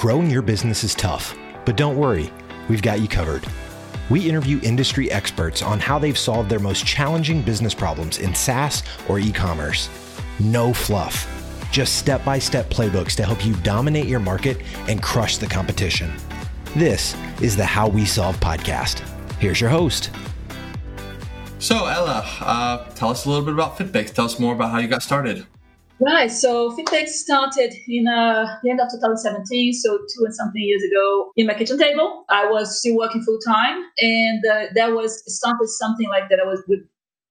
Growing your business is tough, but don't worry, we've got you covered. We interview industry experts on how they've solved their most challenging business problems in SaaS or e commerce. No fluff, just step by step playbooks to help you dominate your market and crush the competition. This is the How We Solve podcast. Here's your host. So, Ella, uh, tell us a little bit about FitBakes. Tell us more about how you got started. Right. So FitBakes started in uh, the end of 2017, so two and something years ago, in my kitchen table. I was still working full time, and uh, that was started something like that. I was with,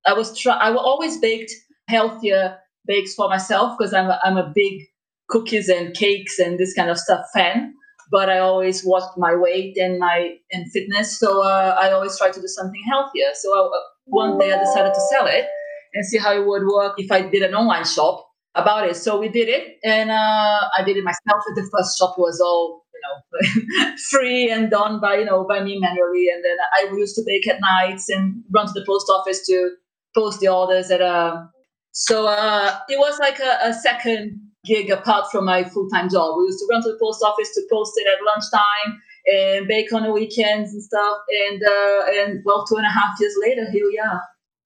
I was try, I always baked healthier bakes for myself because I'm a, I'm a big cookies and cakes and this kind of stuff fan. But I always watched my weight and my and fitness, so uh, I always try to do something healthier. So I, uh, one day I decided to sell it and see how it would work if I did an online shop about it. So we did it, and uh, I did it myself. The first shop was all you know free and done by you know by me manually, and then I used to bake at nights and run to the post office to post the orders at a. Uh, so uh, it was like a, a second gig apart from my full time job. We used to run to the post office to post it at lunchtime and bake on the weekends and stuff. And uh, and well, two and a half years later, here we are.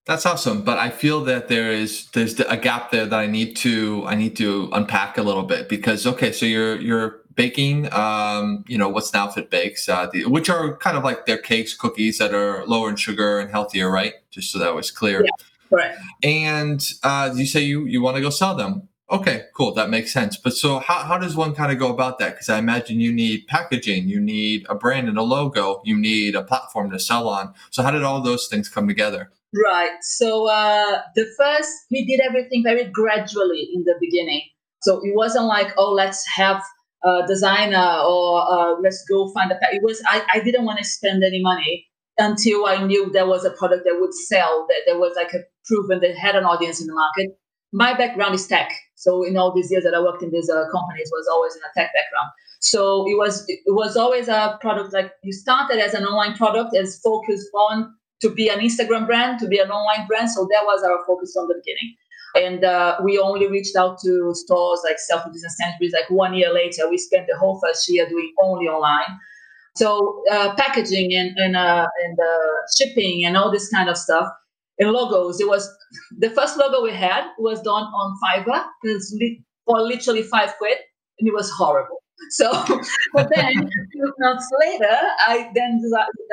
That's awesome, but I feel that there is there's a gap there that I need to I need to unpack a little bit because okay, so you're you're baking, um, you know, what's now Fit Bakes, uh, the, which are kind of like their cakes, cookies that are lower in sugar and healthier, right? Just so that was clear. Yeah, correct. And uh, you say you you want to go sell them. Okay, cool. That makes sense. But so how, how does one kind of go about that? Because I imagine you need packaging, you need a brand and a logo, you need a platform to sell on. So how did all those things come together? Right. So uh, the first, we did everything very gradually in the beginning. So it wasn't like, oh, let's have a designer or uh, let's go find a. It was I, I didn't want to spend any money until I knew there was a product that would sell, that there was like a proven that had an audience in the market. My background is tech, so in all these years that I worked in these uh, companies, was always in a tech background. So it was it was always a product like you started as an online product as focused on to be an Instagram brand, to be an online brand. So that was our focus from the beginning. And uh, we only reached out to stores like Selfridges and Sainsbury's. Like one year later, we spent the whole first year doing only online. So uh, packaging and and, uh, and uh, shipping and all this kind of stuff and logos. It was the first logo we had was done on Fiverr. for literally five quid, and it was horrible. So, but then a few months later, I then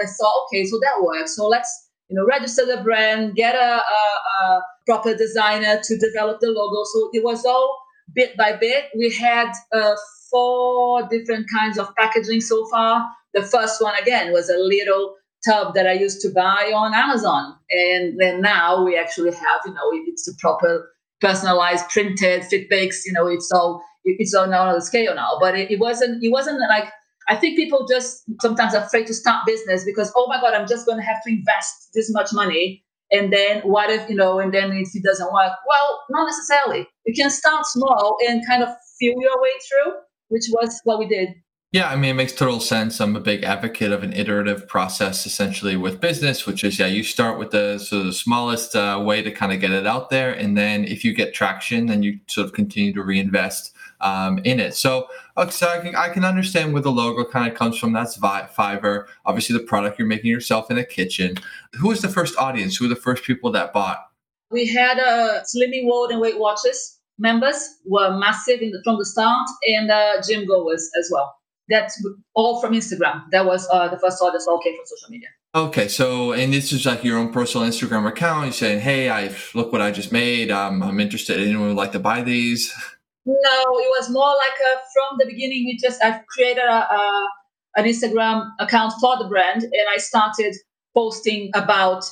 I saw, okay, so that works. So let's you know register the brand, get a, a, a proper designer to develop the logo. So it was all bit by bit. We had uh, four different kinds of packaging so far. The first one again was a little tub that I used to buy on Amazon, and then now we actually have you know it's a proper personalized printed fit bakes. You know it's all it's on another scale now. But it, it wasn't it wasn't like I think people just sometimes afraid to start business because oh my god, I'm just going to have to invest this much money, and then what if you know, and then if it doesn't work? Well, not necessarily. You can start small and kind of feel your way through, which was what we did. Yeah, I mean, it makes total sense. I'm a big advocate of an iterative process, essentially with business, which is yeah, you start with the sort of the smallest uh, way to kind of get it out there, and then if you get traction, then you sort of continue to reinvest um, in it. So, okay, so I can, I can understand where the logo kind of comes from. That's Fiverr. Obviously, the product you're making yourself in a kitchen. Who was the first audience? Who were the first people that bought? We had uh, Slimming World and Weight Watchers members were massive the, from the start, and uh, gym goers as well. That's all from Instagram. That was uh, the first audience all came from social media. Okay, so and this is like your own personal Instagram account. You're saying, "Hey, I look what I just made. Um, I'm interested. Anyone would like to buy these?" No, it was more like a, from the beginning. We just I've created a, a, an Instagram account for the brand, and I started posting about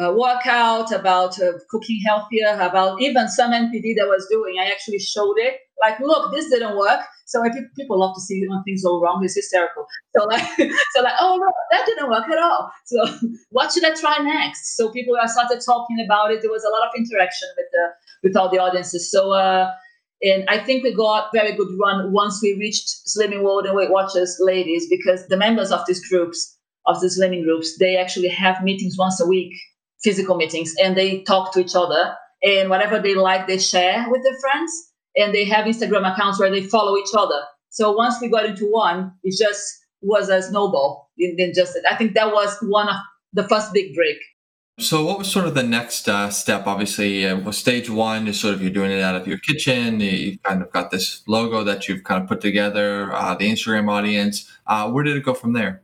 uh, workout, about uh, cooking healthier, about even some NPD that was doing. I actually showed it. Like, look, this didn't work. So I think people love to see when things go wrong. It's hysterical. So like, so like, oh no, that didn't work at all. So what should I try next? So people I started talking about it. There was a lot of interaction with the with all the audiences. So. Uh, and I think we got very good run once we reached Slimming World and Weight Watchers ladies because the members of these groups, of the slimming groups, they actually have meetings once a week, physical meetings, and they talk to each other. And whatever they like, they share with their friends. And they have Instagram accounts where they follow each other. So once we got into one, it just was a snowball. Then just I think that was one of the first big break. So, what was sort of the next uh, step? Obviously, uh, was stage one is sort of you're doing it out of your kitchen. You kind of got this logo that you've kind of put together, uh, the Instagram audience. Uh, where did it go from there?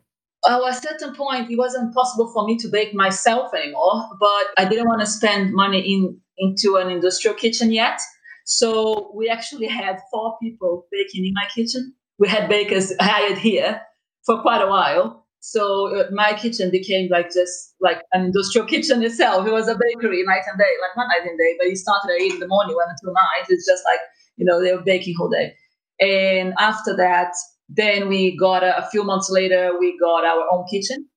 at a certain point, it wasn't possible for me to bake myself anymore, but I didn't want to spend money in into an industrial kitchen yet. So we actually had four people baking in my kitchen. We had bakers hired here for quite a while. So uh, my kitchen became like just like an industrial kitchen itself. It was a bakery night and day, like not night and day, but it started at eight in the morning, went until night. It's just like you know they were baking whole day. And after that, then we got a, a few months later, we got our own kitchen,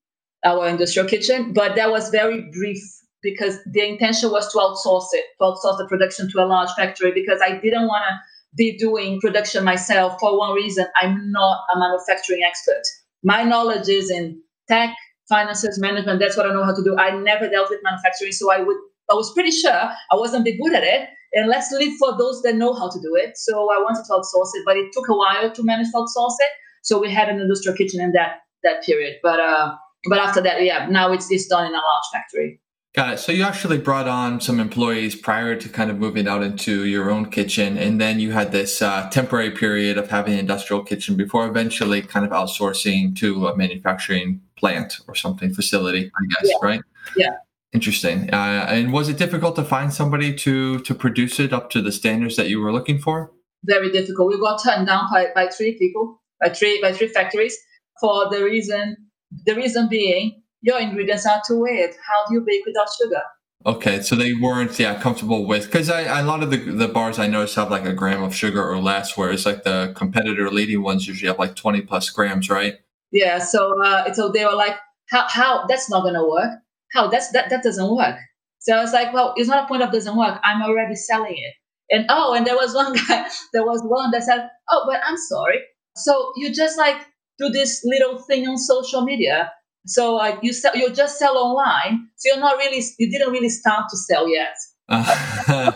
our industrial kitchen. But that was very brief because the intention was to outsource it, to outsource the production to a large factory because I didn't want to be doing production myself for one reason. I'm not a manufacturing expert. My knowledge is in tech, finances, management. That's what I know how to do. I never dealt with manufacturing, so I would I was pretty sure I wasn't be good at it. And let's live for those that know how to do it. So I wanted to outsource it, but it took a while to manage to outsource it. So we had an industrial kitchen in that that period. But uh, but after that, yeah, now it's it's done in a large factory. Got it. So you actually brought on some employees prior to kind of moving out into your own kitchen, and then you had this uh, temporary period of having an industrial kitchen before eventually kind of outsourcing to a manufacturing plant or something facility, I guess, yeah. right? Yeah. Interesting. Uh, and was it difficult to find somebody to to produce it up to the standards that you were looking for? Very difficult. We got turned down by, by three people, by three by three factories, for the reason the reason being your ingredients are too weird. How do you bake without sugar? Okay, so they weren't yeah comfortable with because I a lot of the the bars I noticed have like a gram of sugar or less, whereas like the competitor leading ones usually have like twenty plus grams, right? Yeah. So uh, so they were like, how how that's not gonna work how that's that that doesn't work. So I was like, well, it's not a point of doesn't work. I'm already selling it. And oh, and there was one guy, there was one that said, oh, but I'm sorry. So you just like do this little thing on social media. So like you sell, you just sell online. So you're not really, you didn't really start to sell yet. Uh,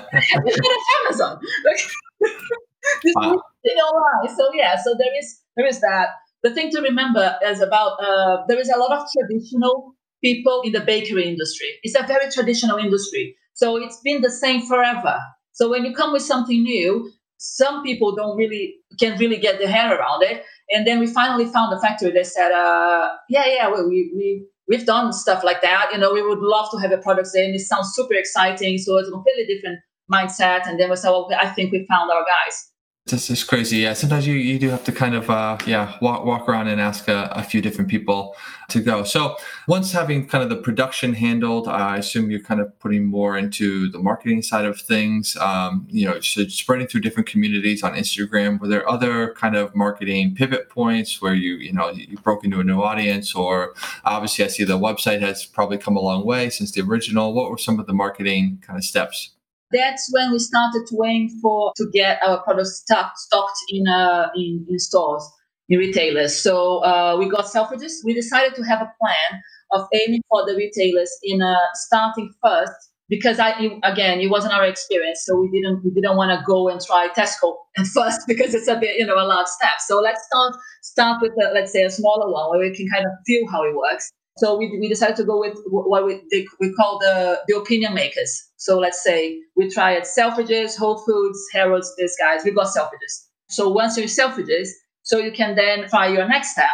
Amazon. this wow. online. So yeah, so there is there is that. The thing to remember is about uh, there is a lot of traditional people in the bakery industry. It's a very traditional industry. So it's been the same forever. So when you come with something new, some people don't really can really get their head around it. And then we finally found a factory that said, uh, yeah, yeah, we, we, we've done stuff like that. You know, we would love to have a product there and it sounds super exciting. So it's a completely different mindset. And then we said, well, I think we found our guys. This is crazy. Yeah, sometimes you, you do have to kind of uh, yeah walk walk around and ask a, a, few different people to go. So once having kind of the production handled, uh, I assume you're kind of putting more into the marketing side of things. Um, you know, spreading through different communities on Instagram. Were there other kind of marketing pivot points where you you know you broke into a new audience, or obviously I see the website has probably come a long way since the original. What were some of the marketing kind of steps? That's when we started to aim for to get our products stocked, stocked in, uh, in, in stores in retailers so uh, we got selfridges we decided to have a plan of aiming for the retailers in uh, starting first because I again it wasn't our experience, so we didn't we didn't want to go and try Tesco at first because it's a bit you know a large step. So let's start start with a, let's say a smaller one where we can kind of feel how it works. So we, we decided to go with what we, we call the, the opinion makers. So let's say we tried Selfridges, Whole Foods, Harrods, these guys. We got Selfridges. So once you're Selfridges, so you can then try your next step.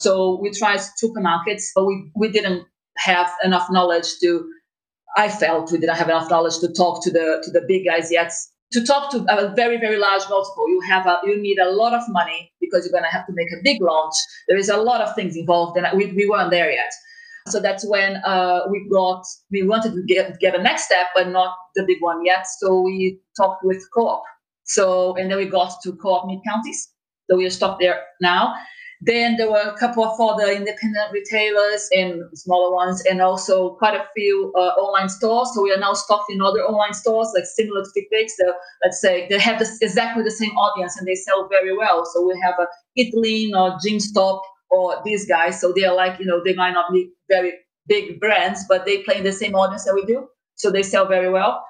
So we tried supermarkets, but we, we didn't have enough knowledge to, I felt we didn't have enough knowledge to talk to the, to the big guys yet to talk to a very very large multiple you have a you need a lot of money because you're going to have to make a big launch. There is a lot of things involved and we, we weren't there yet. So that's when uh, we got we wanted to get, get a next step but not the big one yet. So we talked with co-op. So and then we got to co-op mid counties. So we are stopped there now then there were a couple of other independent retailers and smaller ones, and also quite a few uh, online stores. So we are now stocked in other online stores, like similar to FitBakes. So let's say they have this, exactly the same audience and they sell very well. So we have a Itlin or GymStop or these guys. So they are like, you know, they might not be very big brands, but they play in the same audience that we do. So they sell very well.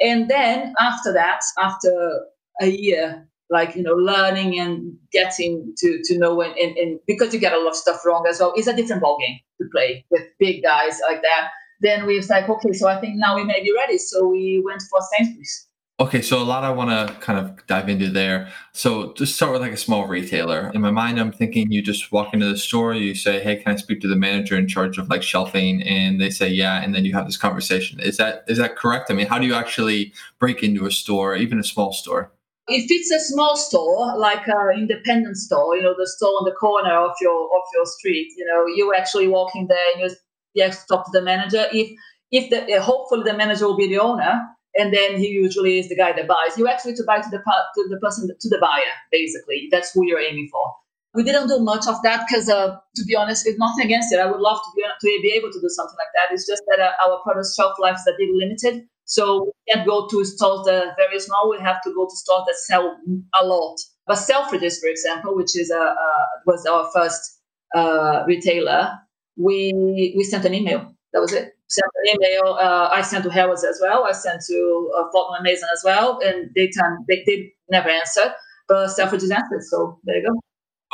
And then after that, after a year like you know learning and getting to to know and, and, and because you get a lot of stuff wrong as well it's a different ballgame to play with big guys like that then we was like okay so i think now we may be ready so we went for sainsbury's Okay, so a lot I want to kind of dive into there. So just start with like a small retailer. In my mind, I'm thinking you just walk into the store, you say, "Hey, can I speak to the manager in charge of like shelving?" And they say, "Yeah," and then you have this conversation. Is that is that correct? I mean, how do you actually break into a store, even a small store? If it's a small store, like an independent store, you know, the store on the corner of your of your street, you know, you actually walking there and you, you talk to the manager. If if the hopefully the manager will be the owner and then he usually is the guy that buys. You actually to buy to the to the person to the buyer, basically. That's who you're aiming for. We didn't do much of that because, uh, to be honest, with nothing against it, I would love to be to be able to do something like that. It's just that uh, our product shelf life is a bit limited, so we can't go to stores that are very small. We have to go to stores that sell a lot. But Selfridges, for example, which is a, uh, was our first uh, retailer, we we sent an email. That was it sent an email. Uh, I sent to Harrods as well. I sent to uh, Fortnum Mason as well, and they time they, they never answered, but Selfridges answered. So there you go.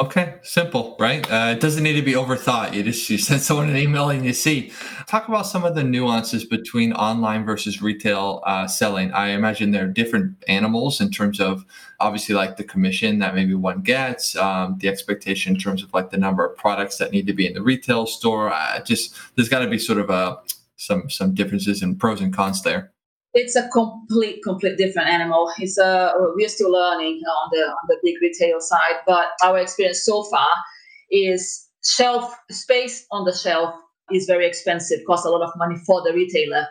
Okay, simple, right? Uh, it doesn't need to be overthought. You just you send someone an email and you see. Talk about some of the nuances between online versus retail uh, selling. I imagine there are different animals in terms of obviously like the commission that maybe one gets, um, the expectation in terms of like the number of products that need to be in the retail store. Uh, just there's got to be sort of a some some differences and pros and cons there it's a complete complete different animal. It's a we're still learning on the on the big retail side but our experience so far is shelf space on the shelf is very expensive costs a lot of money for the retailer.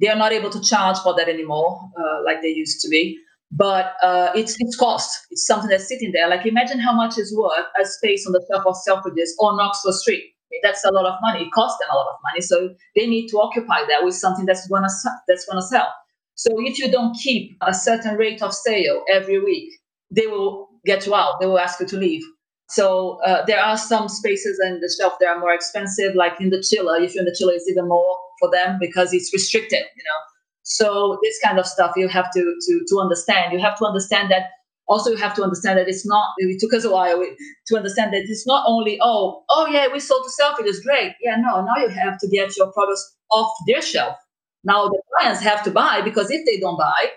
They are not able to charge for that anymore uh, like they used to be but uh, it's it's cost. It's something that's sitting there. Like imagine how much is worth a space on the shelf of selfridges or oxford street that's a lot of money. It costs them a lot of money, so they need to occupy that with something that's gonna that's gonna sell. So if you don't keep a certain rate of sale every week, they will get you out. They will ask you to leave. So uh, there are some spaces in the shelf that are more expensive, like in the chiller. If you're in the chiller, it's even more for them because it's restricted. You know. So this kind of stuff you have to to to understand. You have to understand that also you have to understand that it's not it took us a while to understand that it's not only oh oh yeah we sold to Selfridges great. Yeah no now you have to get your products off their shelf. Now the clients have to buy because if they don't buy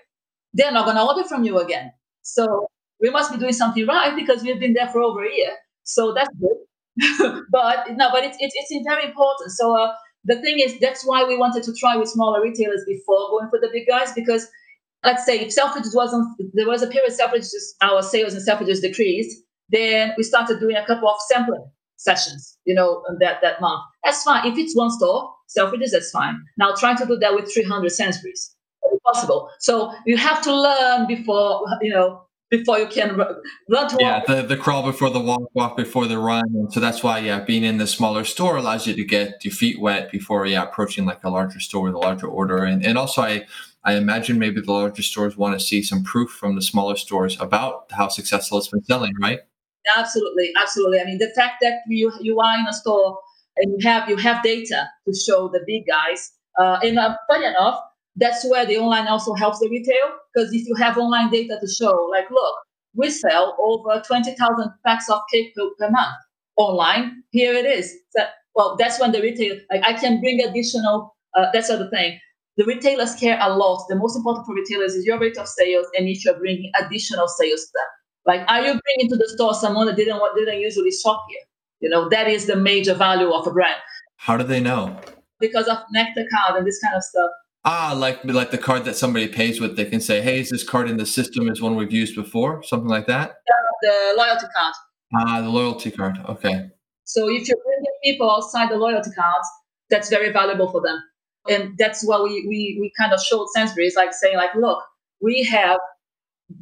they're not going to order from you again. So we must be doing something right because we've been there for over a year. So that's good. But no but it's, it's, it's very important. So uh, the thing is that's why we wanted to try with smaller retailers before going for the big guys because let's say if Selfridges wasn't, there was a period Selfridges, our sales in Selfridges decreased, then we started doing a couple of sampling sessions, you know, that, that month. That's fine. If it's one store, Selfridges, that's fine. Now trying to do that with 300 Sainsbury's, possible. So you have to learn before, you know, before you can run to yeah the, the crawl before the walk walk before the run and so that's why yeah being in the smaller store allows you to get your feet wet before yeah approaching like a larger store with a larger order and, and also i I imagine maybe the larger stores want to see some proof from the smaller stores about how successful it's been selling, right? Absolutely, absolutely. I mean, the fact that you you are in a store and you have you have data to show the big guys, uh, and uh, funny enough, that's where the online also helps the retail because if you have online data to show, like, look, we sell over twenty thousand packs of cake per, month online. Here it is. So, well, that's when the retail like I can bring additional. Uh, that's the other thing the retailers care a lot. The most important for retailers is your rate of sales and if you're bringing additional sales to them. Like, are you bringing to the store someone that didn't didn't usually shop here? You know, that is the major value of a brand. How do they know? Because of Nectar card and this kind of stuff. Ah, like like the card that somebody pays with, they can say, "Hey, is this card in the system? Is one we've used before?" Something like that. the loyalty card. Ah, the loyalty card. Okay. So if you're bringing people outside the loyalty cards, that's very valuable for them and that's what we we, we kind of showed Sainsbury's, like saying like, look, we have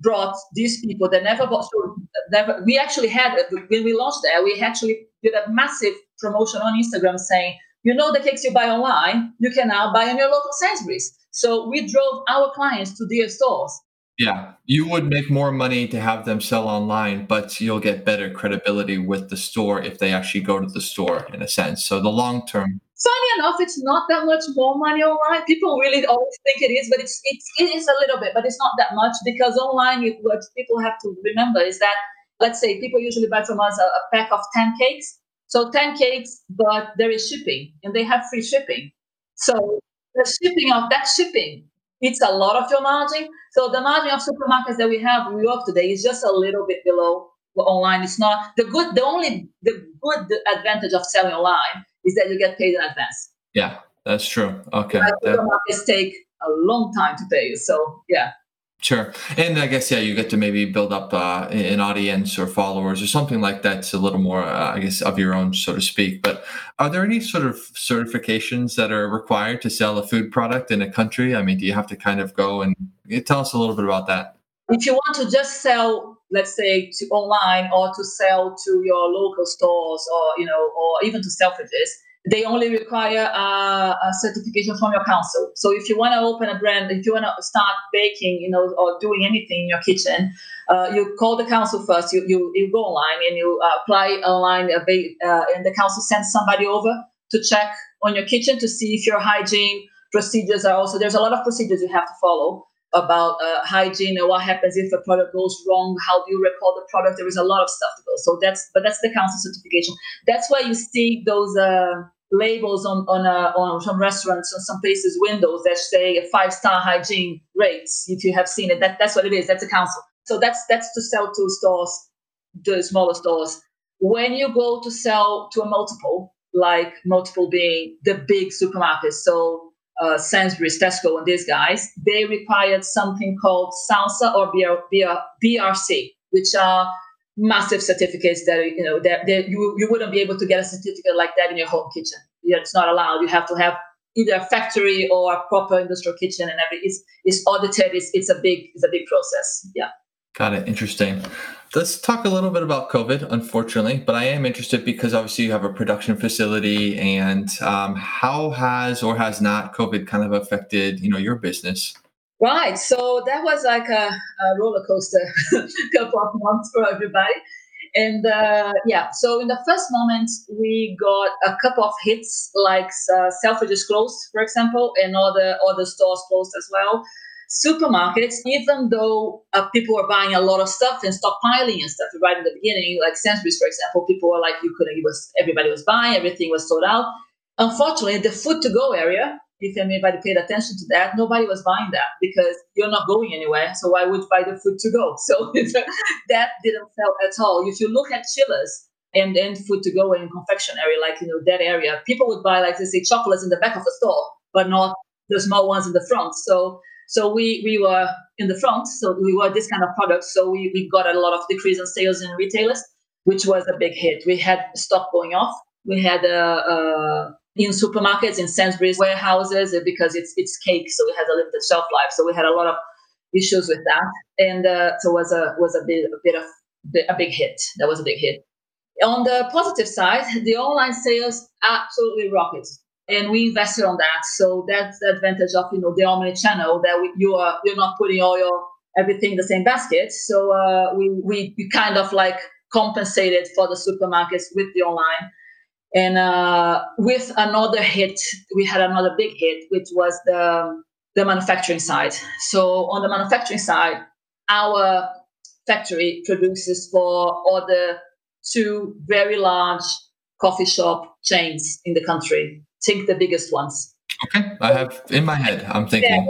brought these people that never bought. So never, we actually had when we launched there, we actually did a massive promotion on Instagram saying, you know, the cakes you buy online, you can now buy in your local Sainsbury's. So we drove our clients to their stores. Yeah, you would make more money to have them sell online, but you'll get better credibility with the store if they actually go to the store in a sense. So the long term funny enough, it's not that much more money online. People really always think it is, but it's, it's it is a little bit, but it's not that much because online, what people have to remember is that, let's say, people usually buy from us a, a pack of 10 cakes. So 10 cakes, but there is shipping and they have free shipping. So the shipping of that shipping, it's a lot of your margin. So the margin of supermarkets that we have in New York today is just a little bit below online. It's not the good. The only the good advantage of selling online is that you get paid in advance. Yeah, that's true. Okay. Supermarkets take a long time to pay you. So yeah. Sure. And I guess, yeah, you get to maybe build up uh, an audience or followers or something like that's a little more, uh, I guess, of your own, so to speak. But are there any sort of certifications that are required to sell a food product in a country? I mean, do you have to kind of go and tell us a little bit about that? If you want to just sell, let's say, to online or to sell to your local stores or, you know, or even to Selfridges, they only require a, a, certification from your council. So if you want to open a brand, if you want to start baking, you know, or doing anything in your kitchen, uh, you call the council first. You, you, you go online and you uh, apply online, uh, uh, and the council sends somebody over to check on your kitchen to see if your hygiene procedures are also. There's a lot of procedures you have to follow about uh, hygiene and what happens if a product goes wrong. How do you record the product? There is a lot of stuff to go. So that's but that's the council certification. That's why you see those uh, labels on on, uh, on some restaurants on some places windows that say a five star hygiene rates. If you have seen it, that that's what it is. That's a council. So that's that's to sell to stores, the smaller stores. When you go to sell to a multiple, like multiple being the big supermarkets, so uh, Sainsbury's, Tesco, and these guys, they required something called SALSA or BR, BR, BRC, which are massive certificates that you know that, that you you wouldn't be able to get a certificate like that in your home kitchen. It's not allowed. You have to have either a factory or a proper industrial kitchen, and every it's it's audited. It's it's a big it's a big process. Yeah. Got it. Interesting. Let's talk a little bit about COVID, unfortunately, but I am interested because obviously you have a production facility, and um, how has or has not COVID kind of affected you know your business? Right. So that was like a, a roller coaster couple of months for everybody. And uh, yeah, so in the first moment, we got a couple of hits like uh, Selfridges closed, for example, and other other stores closed as well supermarkets, even though uh, people were buying a lot of stuff and stockpiling and stuff right in the beginning, like Sainsbury's, for example, people were like, you couldn't, it was, everybody was buying, everything was sold out. Unfortunately, the food to go area, if anybody paid attention to that, nobody was buying that because you're not going anywhere. So why would buy the food to go? So that didn't sell at all. If you look at chillers, and then food to go and confectionery, like you know that area, people would buy like they say chocolates in the back of the store, but not the small ones in the front. So so we, we were in the front, so we were this kind of product. So we, we got a lot of decrease in sales in retailers, which was a big hit. We had stock going off. We had uh, uh, in supermarkets, in Sainsbury's warehouses, uh, because it's it's cake, so it has a limited shelf life. So we had a lot of issues with that, and uh, so was a was a bit a bit of a big hit. That was a big hit. On the positive side, the online sales absolutely rocketed and we invested on that. So that's the advantage of you know the omni channel that we, you are you're not putting all your everything in the same basket. So uh, we, we we kind of like compensated for the supermarkets with the online. And uh, with another hit, we had another big hit, which was the the manufacturing side. So on the manufacturing side, our factory produces for other two very large coffee shop chains in the country think the biggest ones. Okay, I have in my head. I'm thinking.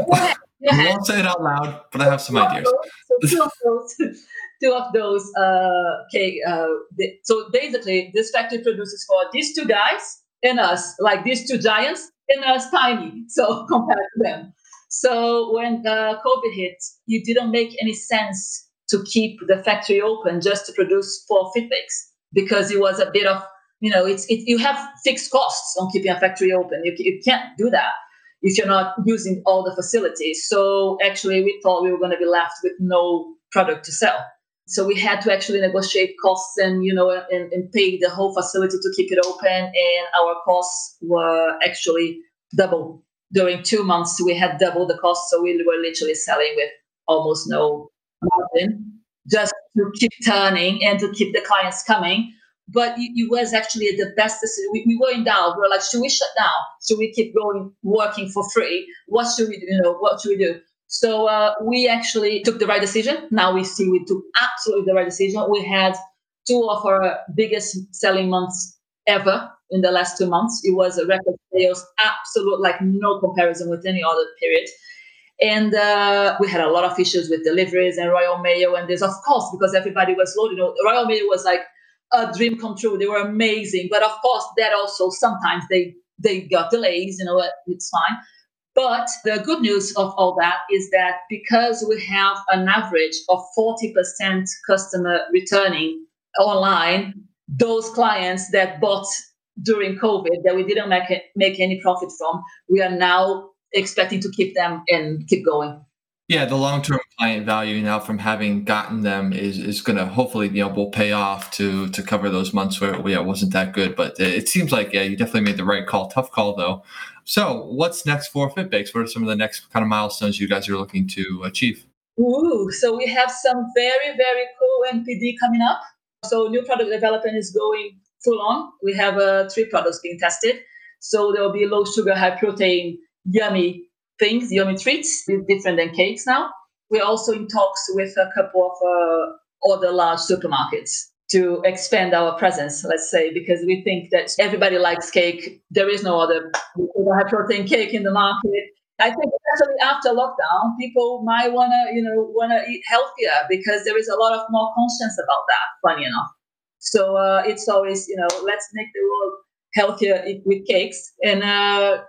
Yeah, I won't say it out loud, but I have some two ideas. Those, so two of those, two of those. Uh, okay, uh, the, so basically, this factory produces for these two guys and us, like these two giants and us, tiny. So compared to them. So when uh, COVID hit, it didn't make any sense to keep the factory open just to produce four FitBakes because it was a bit of you know, it's it, you have fixed costs on keeping a factory open. You, you can't do that if you're not using all the facilities. So actually, we thought we were going to be left with no product to sell. So we had to actually negotiate costs and you know and, and pay the whole facility to keep it open. And our costs were actually double during two months. We had double the cost, so we were literally selling with almost no margin, just to keep turning and to keep the clients coming but it, was actually the best decision. We, we were in doubt. We were like, should we shut down? Should we keep going working for free? What should we do? You know, what should we do? So uh, we actually took the right decision. Now we see we took absolutely the right decision. We had two of our biggest selling months ever in the last two months. It was a record sales, absolute like no comparison with any other period. And uh, we had a lot of issues with deliveries and Royal Mail. And there's, of course, because everybody was loaded, you know, Royal Mail was like a dream come true. They were amazing. But of course, that also sometimes they, they got delays, you know, uh, it's fine. But the good news of all that is that because we have an average of 40% customer returning online, those clients that bought during COVID that we didn't make, it, make any profit from, we are now expecting to keep them and keep going. Yeah, the long term client value now from having gotten them is, is going to hopefully you know will pay off to to cover those months where yeah, it wasn't that good. But it seems like yeah, you definitely made the right call. Tough call though. So what's next for FitBakes? What are some of the next kind of milestones you guys are looking to achieve? Ooh, so we have some very very cool NPD coming up. So new product development is going full on. We have uh, three products being tested. So there will be low sugar, high protein yummy things, yummy treats, different than cakes now. We're also in talks with a couple of uh, other large supermarkets to expand our presence, let's say, because we think that everybody likes cake. There is no other high protein cake in the market. I think especially after lockdown, people might wanna, you know, wanna eat healthier because there is a lot of more conscience about that. Funny enough, so uh, it's always, you know, let's make the world healthier with cakes, and uh,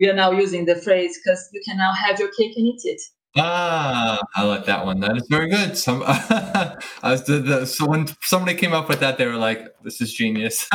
we are now using the phrase because you can now have your cake and eat it. Ah, I like that one. That is very good. Some, I was the, the, so when somebody came up with that, they were like, "This is genius."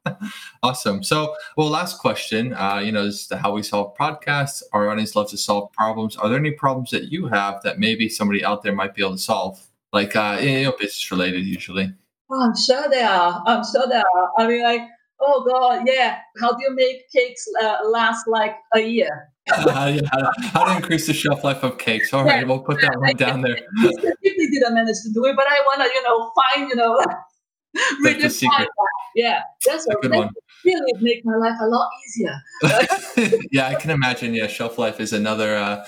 awesome. So, well, last question. Uh, you know, this is the How We Solve podcasts. Our audience loves to solve problems. Are there any problems that you have that maybe somebody out there might be able to solve, like uh, you know, business related, usually? Oh, I'm sure there are. I'm sure there are. I mean, like oh god, yeah. How do you make cakes uh, last like a year? uh, yeah, how to increase the shelf life of cakes? All right, yeah. we'll put that one down there. I specifically didn't manage to do it, but I want to, you know, find, you know, secret. Yeah, that's, a good one. Really make my life a lot easier. yeah, I can imagine. Yeah, shelf life is another uh,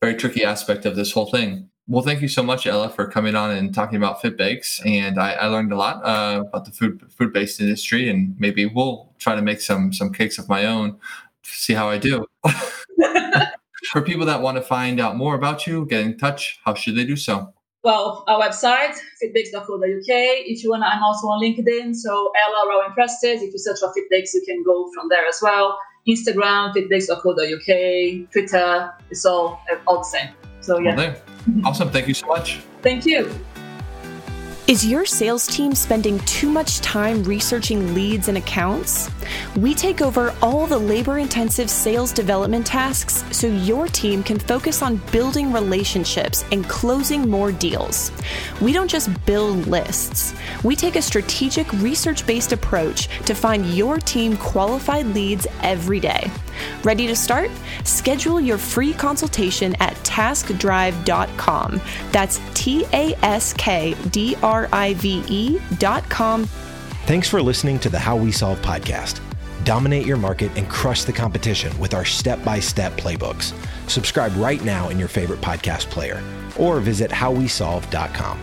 very tricky aspect of this whole thing. Well, thank you so much, Ella, for coming on and talking about FitBakes. And I, I learned a lot uh, about the food food based industry, and maybe we'll try to make some some cakes of my own. To see how I do. for people that want to find out more about you, get in touch. How should they do so? Well, our website, fitbakes.co.uk. If you want, I'm also on LinkedIn. So Ella Rowan Prestes. If you search for FitBakes, you can go from there as well. Instagram, fitbakes.co.uk, Twitter, it's all all the same. So yeah. Awesome. Thank you so much. Thank you. Is your sales team spending too much time researching leads and accounts? We take over all the labor intensive sales development tasks so your team can focus on building relationships and closing more deals. We don't just build lists, we take a strategic research based approach to find your team qualified leads every day. Ready to start? Schedule your free consultation at taskdrive.com. That's T A S K D R I V E.com. Thanks for listening to the How We Solve podcast. Dominate your market and crush the competition with our step by step playbooks. Subscribe right now in your favorite podcast player or visit howwesolve.com.